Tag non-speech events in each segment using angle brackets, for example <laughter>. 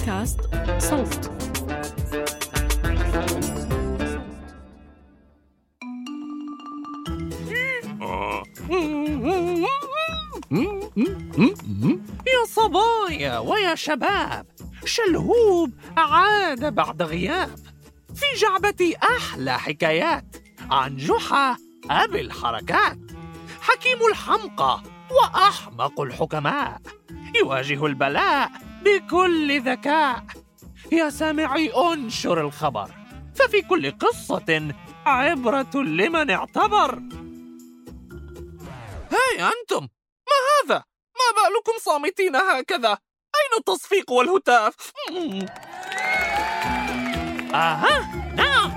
بودكاست صوت. يا صبايا ويا شباب شلهوب عاد بعد غياب. في جعبتي أحلى حكايات عن جحا أبي الحركات. حكيم الحمقى وأحمق الحكماء. يواجه البلاء بكل ذكاء. يا سامعي انشر الخبر. ففي كل قصة عبرة لمن اعتبر. هاي أنتم! ما هذا؟ ما بالكم صامتين هكذا؟ أين التصفيق والهتاف؟ آها! نعم!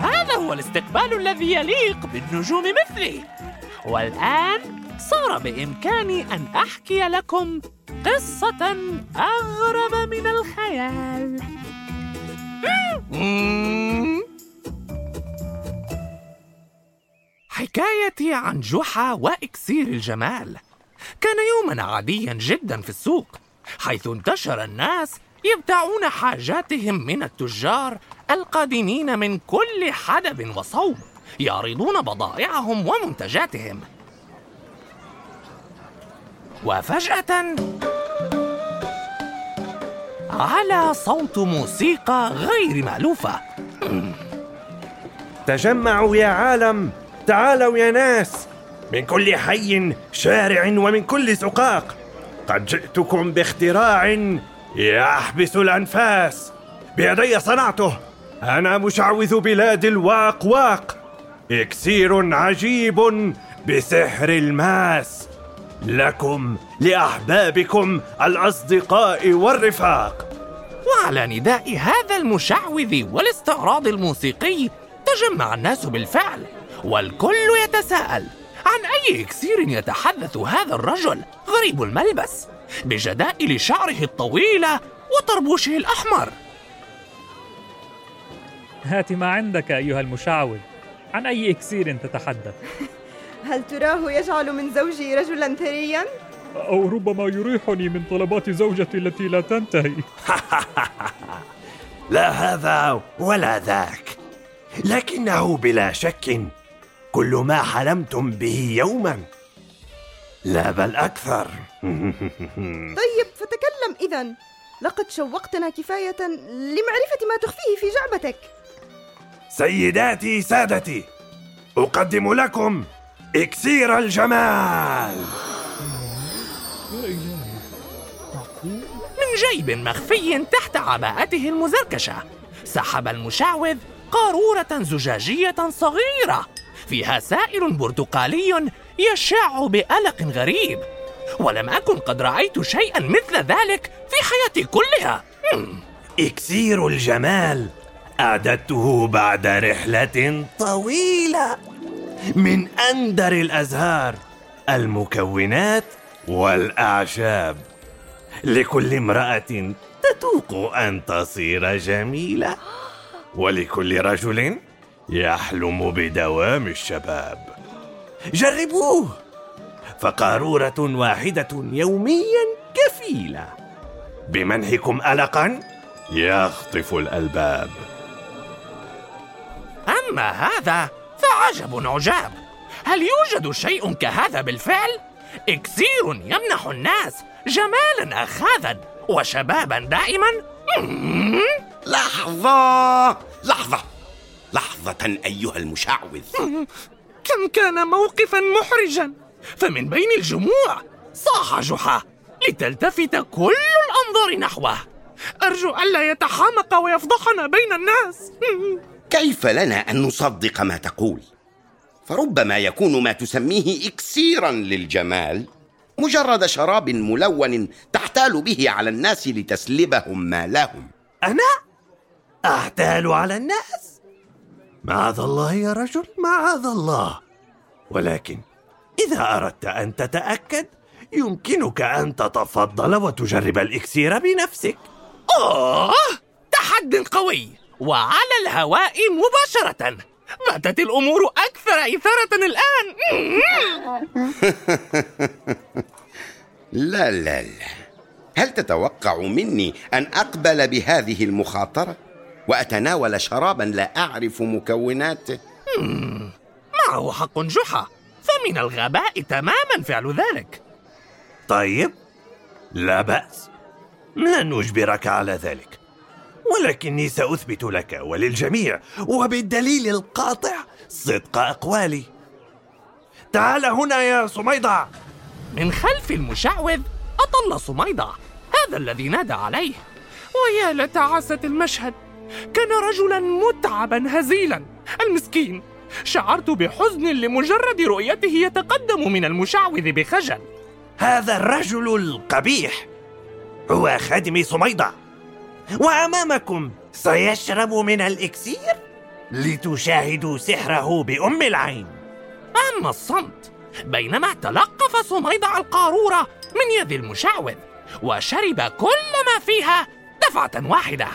هذا هو الاستقبال الذي يليق بالنجوم مثلي. والآن صار بإمكاني أن أحكي لكم قصة أغرب من الخيال. حكايتي عن جحا وإكسير الجمال. كان يوما عاديا جدا في السوق حيث انتشر الناس يبتاعون حاجاتهم من التجار القادمين من كل حدب وصوب يعرضون بضائعهم ومنتجاتهم. وفجأة على صوت موسيقى غير مألوفة. تجمعوا يا عالم. تعالوا يا ناس. من كل حي شارع ومن كل زقاق قد جئتكم باختراع يحبس الأنفاس. بيدي صنعته. أنا مشعوذ بلاد الواق واق إكسير عجيب بسحر الماس. لكم لأحبابكم الأصدقاء والرفاق. وعلى نداء هذا المشعوذ والاستعراض الموسيقي تجمع الناس بالفعل والكل يتساءل عن أي إكسير يتحدث هذا الرجل غريب الملبس بجدائل شعره الطويلة وطربوشه الأحمر. هات ما عندك أيها المشعوذ عن أي إكسير تتحدث؟ <laughs> هل تراه يجعل من زوجي رجلا ثريا؟ أو ربما يريحني من طلبات زوجتي التي لا تنتهي. <laughs> لا هذا ولا ذاك. لكنه بلا شك كل ما حلمتم به يوما. لا بل أكثر. <laughs> طيب فتكلم إذا. لقد شوقتنا كفاية لمعرفة ما تخفيه في جعبتك. سيداتي سادتي أقدم لكم إكسير الجمال. من جيب مخفي تحت عباءته المزركشة سحب المشعوذ قارورة زجاجية صغيرة فيها سائل برتقالي يشع بألق غريب ولم أكن قد رأيت شيئا مثل ذلك في حياتي كلها. إكسير الجمال. أعددته بعد رحلة طويلة. من أندر الأزهار المكونات والأعشاب. لكل امرأة تتوق أن تصير جميلة ولكل رجل يحلم بدوام الشباب. جربوه! فقارورة واحدة يوميا كفيلة. بمنحكم ألقا يخطف الألباب. أما هذا فعجب عجاب هل يوجد شيء كهذا بالفعل؟ إكسير يمنح الناس جمالا أخاذا وشبابا دائما؟ <laughs> لحظة لحظة لحظة أيها المشعوذ. <laughs> كم كان موقفا محرجا. فمن بين الجموع صاح جحا لتلتفت كل الأنظار نحوه. أرجو ألا يتحمق ويفضحنا بين الناس. <laughs> كيف لنا أن نصدق ما تقول؟ فربما يكون ما تسميه إكسيرا للجمال مجرد شراب ملون تحتال به على الناس لتسلبهم ما لهم. أنا؟ أحتال على الناس؟ معاذ الله يا رجل معاذ الله. ولكن إذا أردت أن تتأكد يمكنك أن تتفضل وتجرب الإكسير بنفسك. أوه! تحد قوي! وعلى الهواء مباشرة. باتت الأمور أكثر إثارة الآن. <laughs> لا لا لا. هل تتوقع مني أن أقبل بهذه المخاطرة؟ وأتناول شرابا لا أعرف مكوناته؟ معه حق جحا؟ فمن الغباء تماما فعل ذلك. طيب لا بأس. لن أجبرك على ذلك. ولكني سأثبت لك وللجميع وبالدليل القاطع صدق أقوالي. تعال هنا يا صميدة من خلف المشعوذ أطل صميدة هذا الذي نادى عليه. ويا لتعاسة المشهد كان رجلا متعبا هزيلا. المسكين شعرت بحزن لمجرد رؤيته يتقدم من المشعوذ بخجل. هذا الرجل القبيح هو خادم صميدة وأمامكم سيشرب من الإكسير لتشاهدوا سحره بأم العين. أما الصمت بينما تلقف صميدع القارورة من يد المشعوذ وشرب كل ما فيها دفعة واحدة.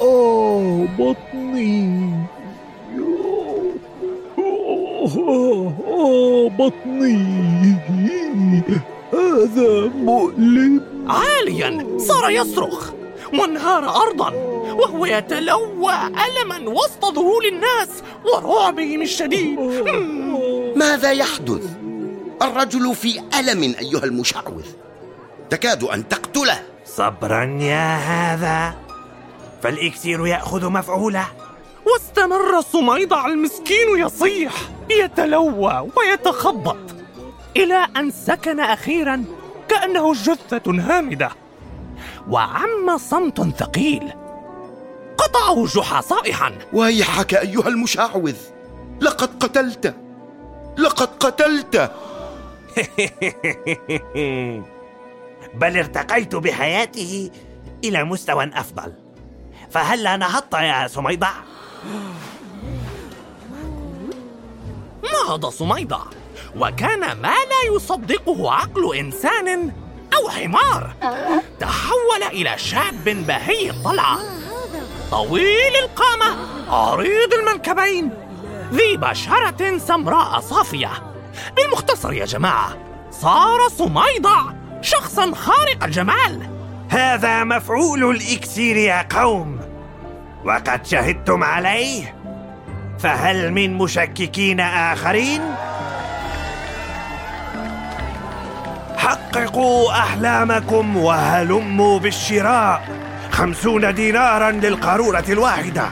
آه بطني. آه آه بطني. هذا مؤلم. عاليا صار يصرخ. وانهار أرضا وهو يتلوى ألما وسط ذهول الناس ورعبهم الشديد. ماذا يحدث؟ الرجل في ألم أيها المشعوذ. تكاد أن تقتله. صبرا يا هذا. فالإكسير يأخذ مفعوله. واستمر صميدع المسكين يصيح يتلوى ويتخبط. إلى أن سكن أخيرا كأنه جثة هامدة. وعم صمت ثقيل. قطعه جحا صائحا. ويحك أيها المشعوذ. لقد قتلت. لقد قتلت. <laughs> بل ارتقيت بحياته إلى مستوى أفضل. فهلا نهضت يا سميضة؟ نهض صميدة وكان ما لا يصدقه عقل إنسان أو حمار. تحول إلى شاب بهي الطلعة طويل القامة عريض المنكبين ذي بشرة سمراء صافية. بالمختصر يا جماعة صار صميدع شخصا خارق الجمال. هذا مفعول الإكسير يا قوم. وقد شهدتم عليه. فهل من مشككين آخرين؟ حققوا أحلامكم وهلموا بالشراء. خمسون دينارا للقارورة الواحدة.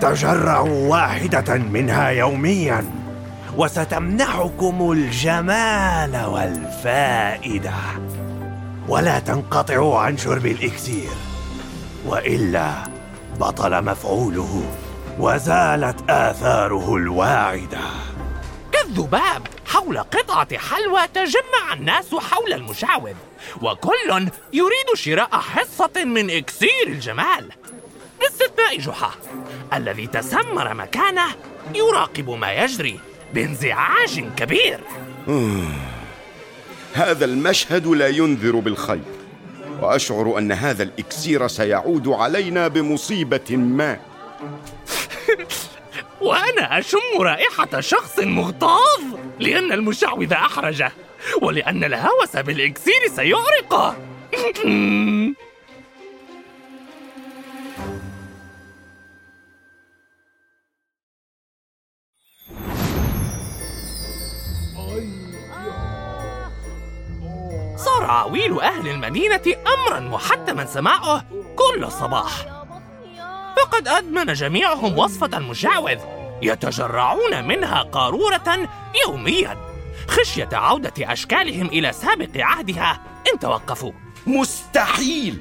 تجرعوا واحدة منها يوميا. وستمنحكم الجمال والفائدة. ولا تنقطعوا عن شرب الإكسير. وإلا بطل مفعوله وزالت آثاره الواعدة. كالذباب حول قطعة حلوى تجمع الناس حول المشعوذ وكل يريد شراء حصة من إكسير الجمال. باستثناء جحا الذي تسمر مكانه يراقب ما يجري بانزعاج كبير. هذا المشهد لا ينذر بالخير وأشعر أن هذا الإكسير سيعود علينا بمصيبة ما. وأنا أشم رائحة شخص مغتاظ لأن المشعوذ أحرجه ولأن الهوس بالإكسير سيعرقه. صار عويل أهل المدينة أمرا محتما سماعه كل صباح. فقد أدمن جميعهم وصفة المشعوذ يتجرعون منها قارورة يوميا. خشية عودة أشكالهم إلى سابق عهدها إن توقفوا. مستحيل!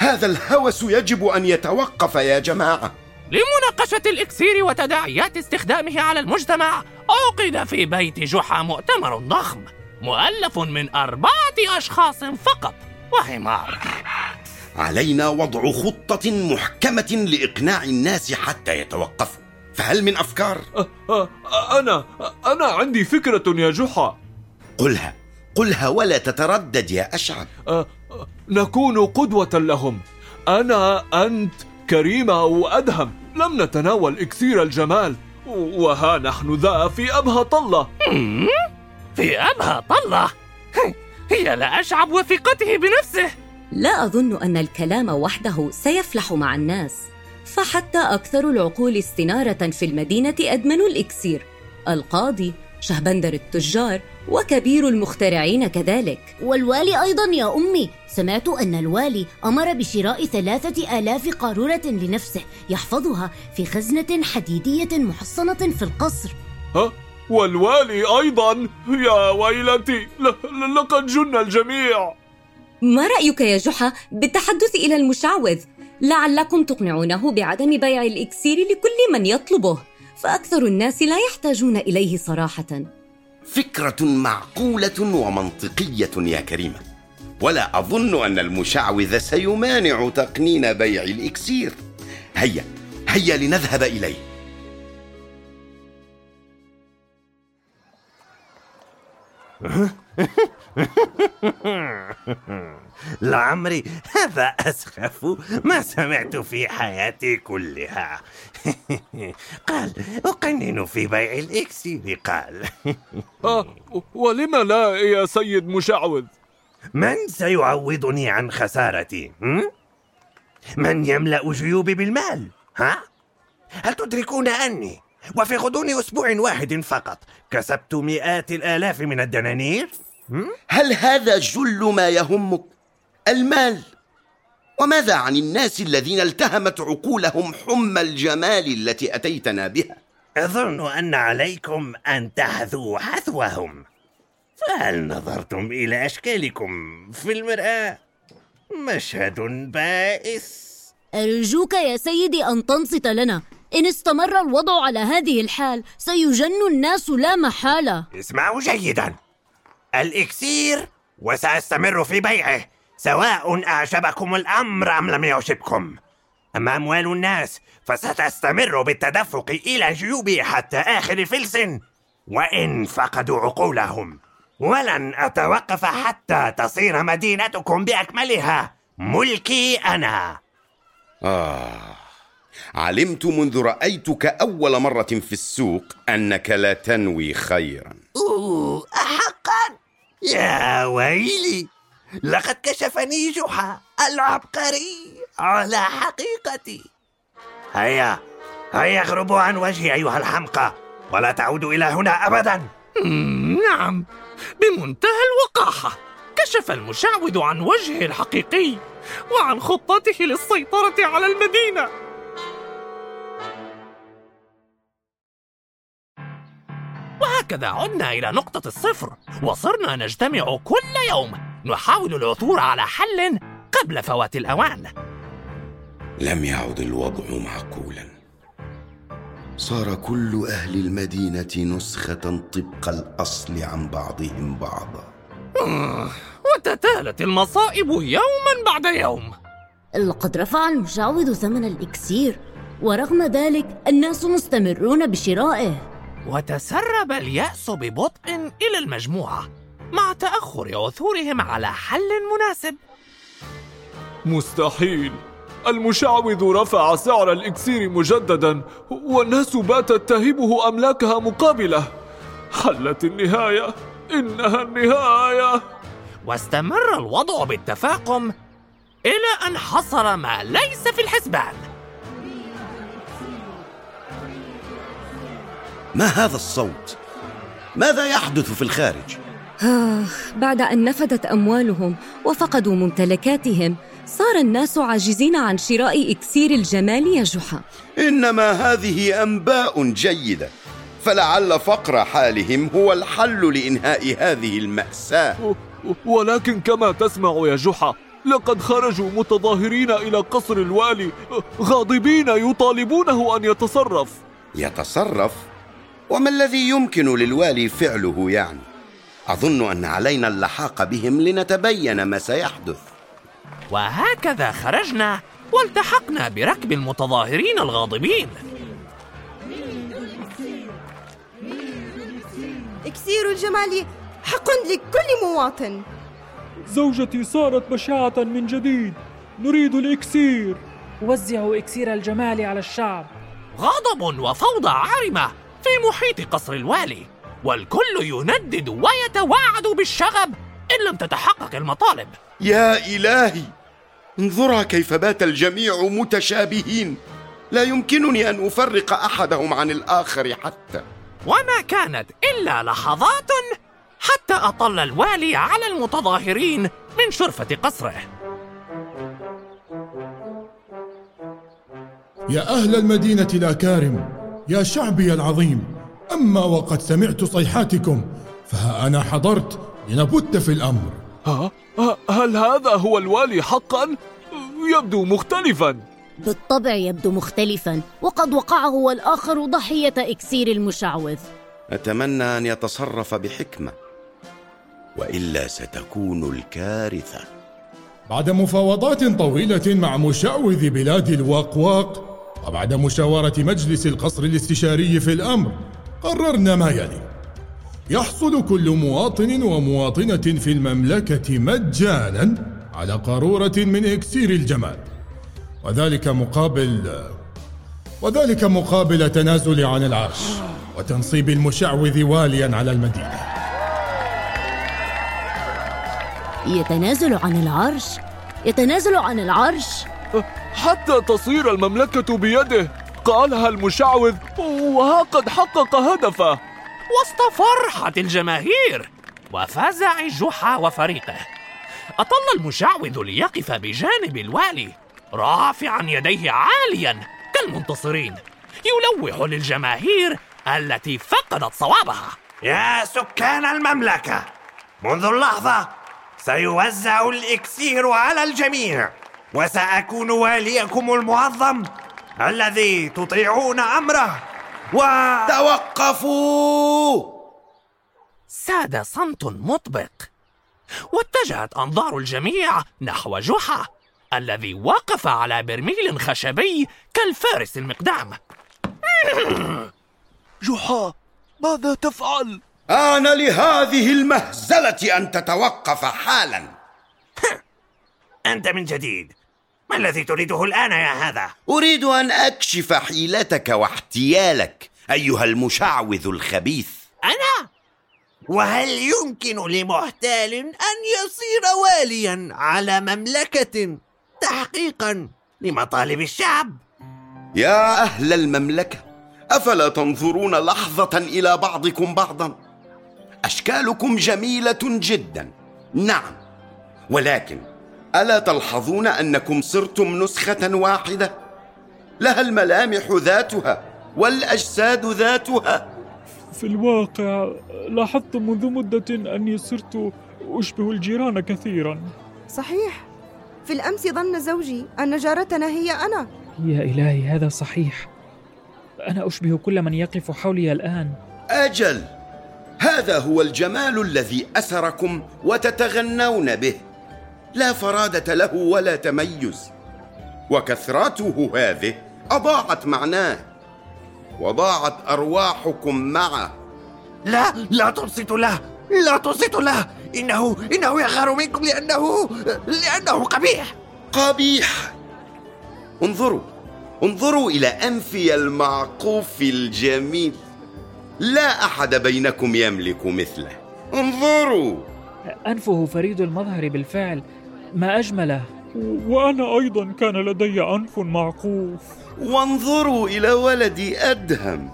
هذا الهوس يجب أن يتوقف يا جماعة. لمناقشة الإكسير وتداعيات استخدامه على المجتمع عقد في بيت جحا مؤتمر ضخم مؤلف من أربعة أشخاص فقط وحمار. علينا وضع خطة محكمة لإقناع الناس حتى يتوقفوا. فهل من أفكار؟ أه، أنا أنا عندي فكرة يا جحا. قلها قلها ولا تتردد يا اشعب أه، أه، نكون قدوة لهم. أنا أنت كريمة وأدهم. لم نتناول إكسير الجمال. وها نحن ذا في أبهى طلة في أبهى طلة <laughs> هي لا أشعب وثقته بنفسه. لا أظن أن الكلام وحده سيفلح مع الناس فحتى أكثر العقول استنارة في المدينة ادمنوا الإكسير القاضي شهبندر التجار وكبير المخترعين كذلك. والوالي أيضا يا أمي. سمعت أن الوالي أمر بشراء ثلاثة آلاف قارورة لنفسه يحفظها في خزنة حديدية محصنة في القصر. ها والوالي أيضا؟ يا ويلتي لقد جن الجميع. ما رأيك يا جحا بالتحدث إلى المشعوذ؟ لعلكم تقنعونه بعدم بيع الإكسير لكل من يطلبه فأكثر الناس لا يحتاجون إليه صراحة. فكرة معقولة ومنطقية يا كريمة. ولا أظن أن المشعوذ سيمانع تقنين بيع الإكسير. هيا هيا لنذهب إليه. <laughs> لعمري هذا أسخف ما سمعت في حياتي كلها. <laughs> قال أقنن في بيع الإكسير قال. آه ولم لا يا سيد مشعوذ؟ من سيعوضني عن خسارتي؟ من يملأ جيوبي بالمال؟ ها؟ هل تدركون أني وفي غضون أسبوع واحد فقط. كسبت مئات الآلاف من الدنانير؟ هل هذا جل ما يهمك؟ المال. وماذا عن الناس الذين التهمت عقولهم حمى الجمال التي أتيتنا بها؟ أظن أن عليكم أن تحذوا حذوهم. فهل نظرتم إلى أشكالكم في المرآة؟ مشهد بائس. أرجوك يا سيدي أن تنصت لنا. إن استمر الوضع على هذه الحال سيجن الناس لا محالة. اسمعوا جيدا. الإكسير وسأستمر في بيعه سواء أعجبكم الأمر أم لم يعجبكم. أما أموال الناس فستستمر بالتدفق إلى جيوبي حتى آخر فلس وإن فقدوا عقولهم. ولن أتوقف حتى تصير مدينتكم بأكملها. ملكي أنا. آه. علمت منذ رأيتك أول مرة في السوق أنك لا تنوي خيرا. أوه أحقا يا ويلي لقد كشفني جحا العبقري على حقيقتي. هيا هيا اغربوا عن وجهي أيها الحمقى ولا تعودوا إلى هنا أبدا. نعم. بمنتهى الوقاحة كشف المشعوذ عن وجهه الحقيقي وعن خطته للسيطرة على المدينة. وهكذا عدنا إلى نقطة الصفر وصرنا نجتمع كل يوم. نحاول العثور على حل قبل فوات الأوان. لم يعد الوضع معقولا. صار كل أهل المدينة نسخة طبق الأصل عن بعضهم بعضا. آه، وتتالت المصائب يوما بعد يوم. لقد رفع المشعوذ ثمن الإكسير ورغم ذلك الناس مستمرون بشرائه. وتسرب اليأس ببطء إلى المجموعة مع تأخر عثورهم على حل مناسب. مستحيل. المشعوذ رفع سعر الإكسير مجددا والناس باتت تهبه أملاكها مقابلة. حلت النهاية. إنها النهاية. واستمر الوضع بالتفاقم إلى أن حصل ما ليس في الحسبان. ما هذا الصوت؟ ماذا يحدث في الخارج؟ آه بعد أن نفدت أموالهم وفقدوا ممتلكاتهم صار الناس عاجزين عن شراء إكسير الجمال يا جحا إنما هذه أنباء جيدة فلعل فقر حالهم هو الحل لإنهاء هذه المأساة و- ولكن كما تسمع يا جحا لقد خرجوا متظاهرين إلى قصر الوالي غاضبين يطالبونه أن يتصرف يتصرف وما الذي يمكن للوالي فعله يعني؟ أظن أن علينا اللحاق بهم لنتبين ما سيحدث. وهكذا خرجنا والتحقنا بركب المتظاهرين الغاضبين. إكسير الجمال حق لكل مواطن. زوجتي صارت بشعة من جديد. نريد الإكسير. وزعوا إكسير الجمال على الشعب. غضب وفوضى عارمة. في محيط قصر الوالي والكل يندد ويتوعد بالشغب إن لم تتحقق المطالب. يا إلهي انظرا كيف بات الجميع متشابهين. لا يمكنني أن أفرق أحدهم عن الآخر حتى. وما كانت إلا لحظات حتى أطل الوالي على المتظاهرين من شرفة قصره. يا أهل المدينة الأكارم يا شعبي العظيم أما وقد سمعت صيحاتكم فها أنا حضرت لنبت في الأمر ها؟ هل هذا هو الوالي حقا؟ يبدو مختلفا بالطبع يبدو مختلفا وقد وقع هو الآخر ضحية إكسير المشعوذ أتمنى أن يتصرف بحكمة وإلا ستكون الكارثة بعد مفاوضات طويلة مع مشعوذ بلاد الواقواق وبعد مشاورة مجلس القصر الاستشاري في الأمر قررنا ما يلي. يحصل كل مواطن ومواطنة في المملكة مجانا على قارورة من إكسير الجمال. وذلك مقابل وذلك مقابل تنازل عن العرش وتنصيب المشعوذ واليا على المدينة. يتنازل عن العرش؟ يتنازل عن العرش؟ حتى تصير المملكة بيده. قالها المشعوذ وها قد حقق هدفه. وسط فرحة الجماهير وفزع جحا وفريقه. أطل المشعوذ ليقف بجانب الوالي رافعا يديه عاليا كالمنتصرين. يلوح للجماهير التي فقدت صوابها. يا سكان المملكة منذ اللحظة سيوزع الإكسير على الجميع. وسأكون واليكم المعظم الذي تطيعون أمره. و توقفوا! ساد صمت مطبق. واتجهت أنظار الجميع نحو جحا الذي وقف على برميل خشبي كالفارس المقدام. <laughs> جحا ماذا تفعل؟ آن لهذه المهزلة أن تتوقف حالا. أنت من جديد ما الذي تريده الآن يا هذا؟ أريد أن أكشف حيلتك واحتيالك أيها المشعوذ الخبيث أنا؟ وهل يمكن لمحتال أن يصير واليا على مملكة تحقيقا لمطالب الشعب؟ يا أهل المملكة أفلا تنظرون لحظة إلى بعضكم بعضا؟ أشكالكم جميلة جدا نعم ولكن ألا تلحظون أنكم صرتم نسخة واحدة؟ لها الملامح ذاتها والأجساد ذاتها. في الواقع لاحظت منذ مدة أني صرت أشبه الجيران كثيرا. صحيح. في الأمس ظن زوجي أن جارتنا هي أنا. يا إلهي هذا صحيح. أنا أشبه كل من يقف حولي الآن. أجل. هذا هو الجمال الذي أسركم وتتغنون به. لا فرادة له ولا تميز. وكثرته هذه أضاعت معناه وضاعت أرواحكم معه. لا لا تنصتوا له لا تنصتوا له. إنه إنه يغار منكم لأنه لأنه قبيح. قبيح. انظروا انظروا إلى أنفي المعقوف الجميل. لا أحد بينكم يملك مثله. انظروا. أنفه فريد المظهر بالفعل. ما أجمله؟ وأنا أيضا كان لدي أنف معقوف. وانظروا إلى ولدي أدهم.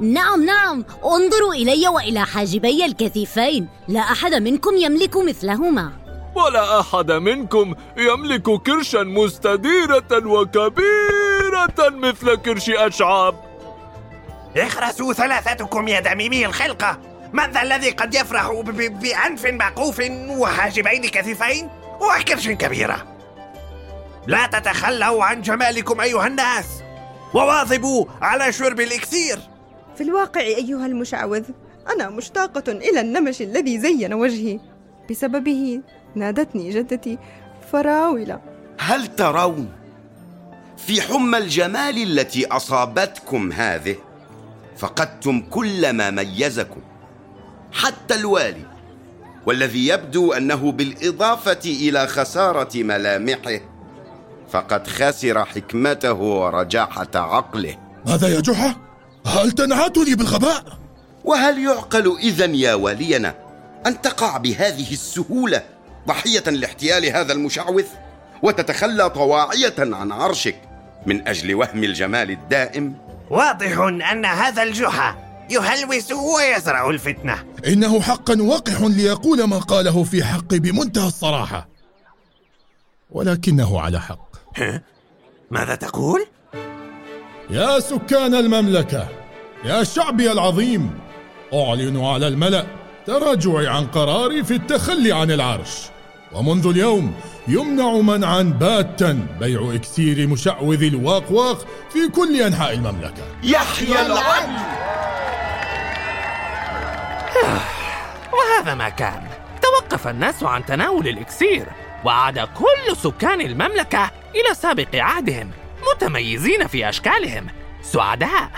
نعم نعم. انظروا إلي وإلى حاجبي الكثيفين. لا أحد منكم يملك مثلهما. ولا أحد منكم يملك كرشا مستديرة وكبيرة مثل كرش أشعاب. اخرسوا ثلاثتكم يا دميمي الخلقة. من ذا الذي قد يفرح ب- ب- بأنف معقوف وحاجبين كثيفين؟ وكرش كبيرة. لا تتخلوا عن جمالكم أيها الناس. وواظبوا على شرب الإكسير. في الواقع أيها المشعوذ أنا مشتاقة إلى النمش الذي زين وجهي. بسببه نادتني جدتي فراولة. هل ترون في حمى الجمال التي أصابتكم هذه؟ فقدتم كل ما ميزكم. حتى الوالي. والذي يبدو أنه بالإضافة إلى خسارة ملامحه فقد خسر حكمته ورجاحة عقله ماذا يا جحا؟ هل تنعتني بالغباء؟ وهل يعقل إذا يا ولينا أن تقع بهذه السهولة ضحية لاحتيال هذا المشعوذ وتتخلى طواعية عن عرشك من أجل وهم الجمال الدائم واضح أن هذا الجحا يهلوس ويزرع الفتنة إنه حقا وقح ليقول ما قاله في حقي بمنتهى الصراحة. ولكنه على حق. ماذا تقول؟ يا سكان المملكة يا شعبي العظيم أعلن على الملأ تراجعي عن قراري في التخلي عن العرش. ومنذ اليوم يمنع منعا باتا بيع إكسير مشعوذ الواقواق في كل أنحاء المملكة. يحيى العدل. وهذا ما كان. توقف الناس عن تناول الإكسير وعاد كل سكان المملكة إلى سابق عهدهم متميزين في أشكالهم. سعداء.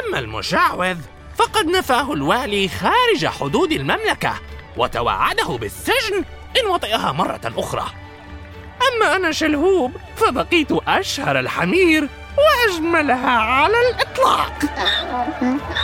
أما المشعوذ فقد نفاه الوالي خارج حدود المملكة وتوعده بالسجن إن وطئها مرة أخرى. أما أنا شلهوب فبقيت أشهر الحمير وأجملها على الإطلاق. <laughs>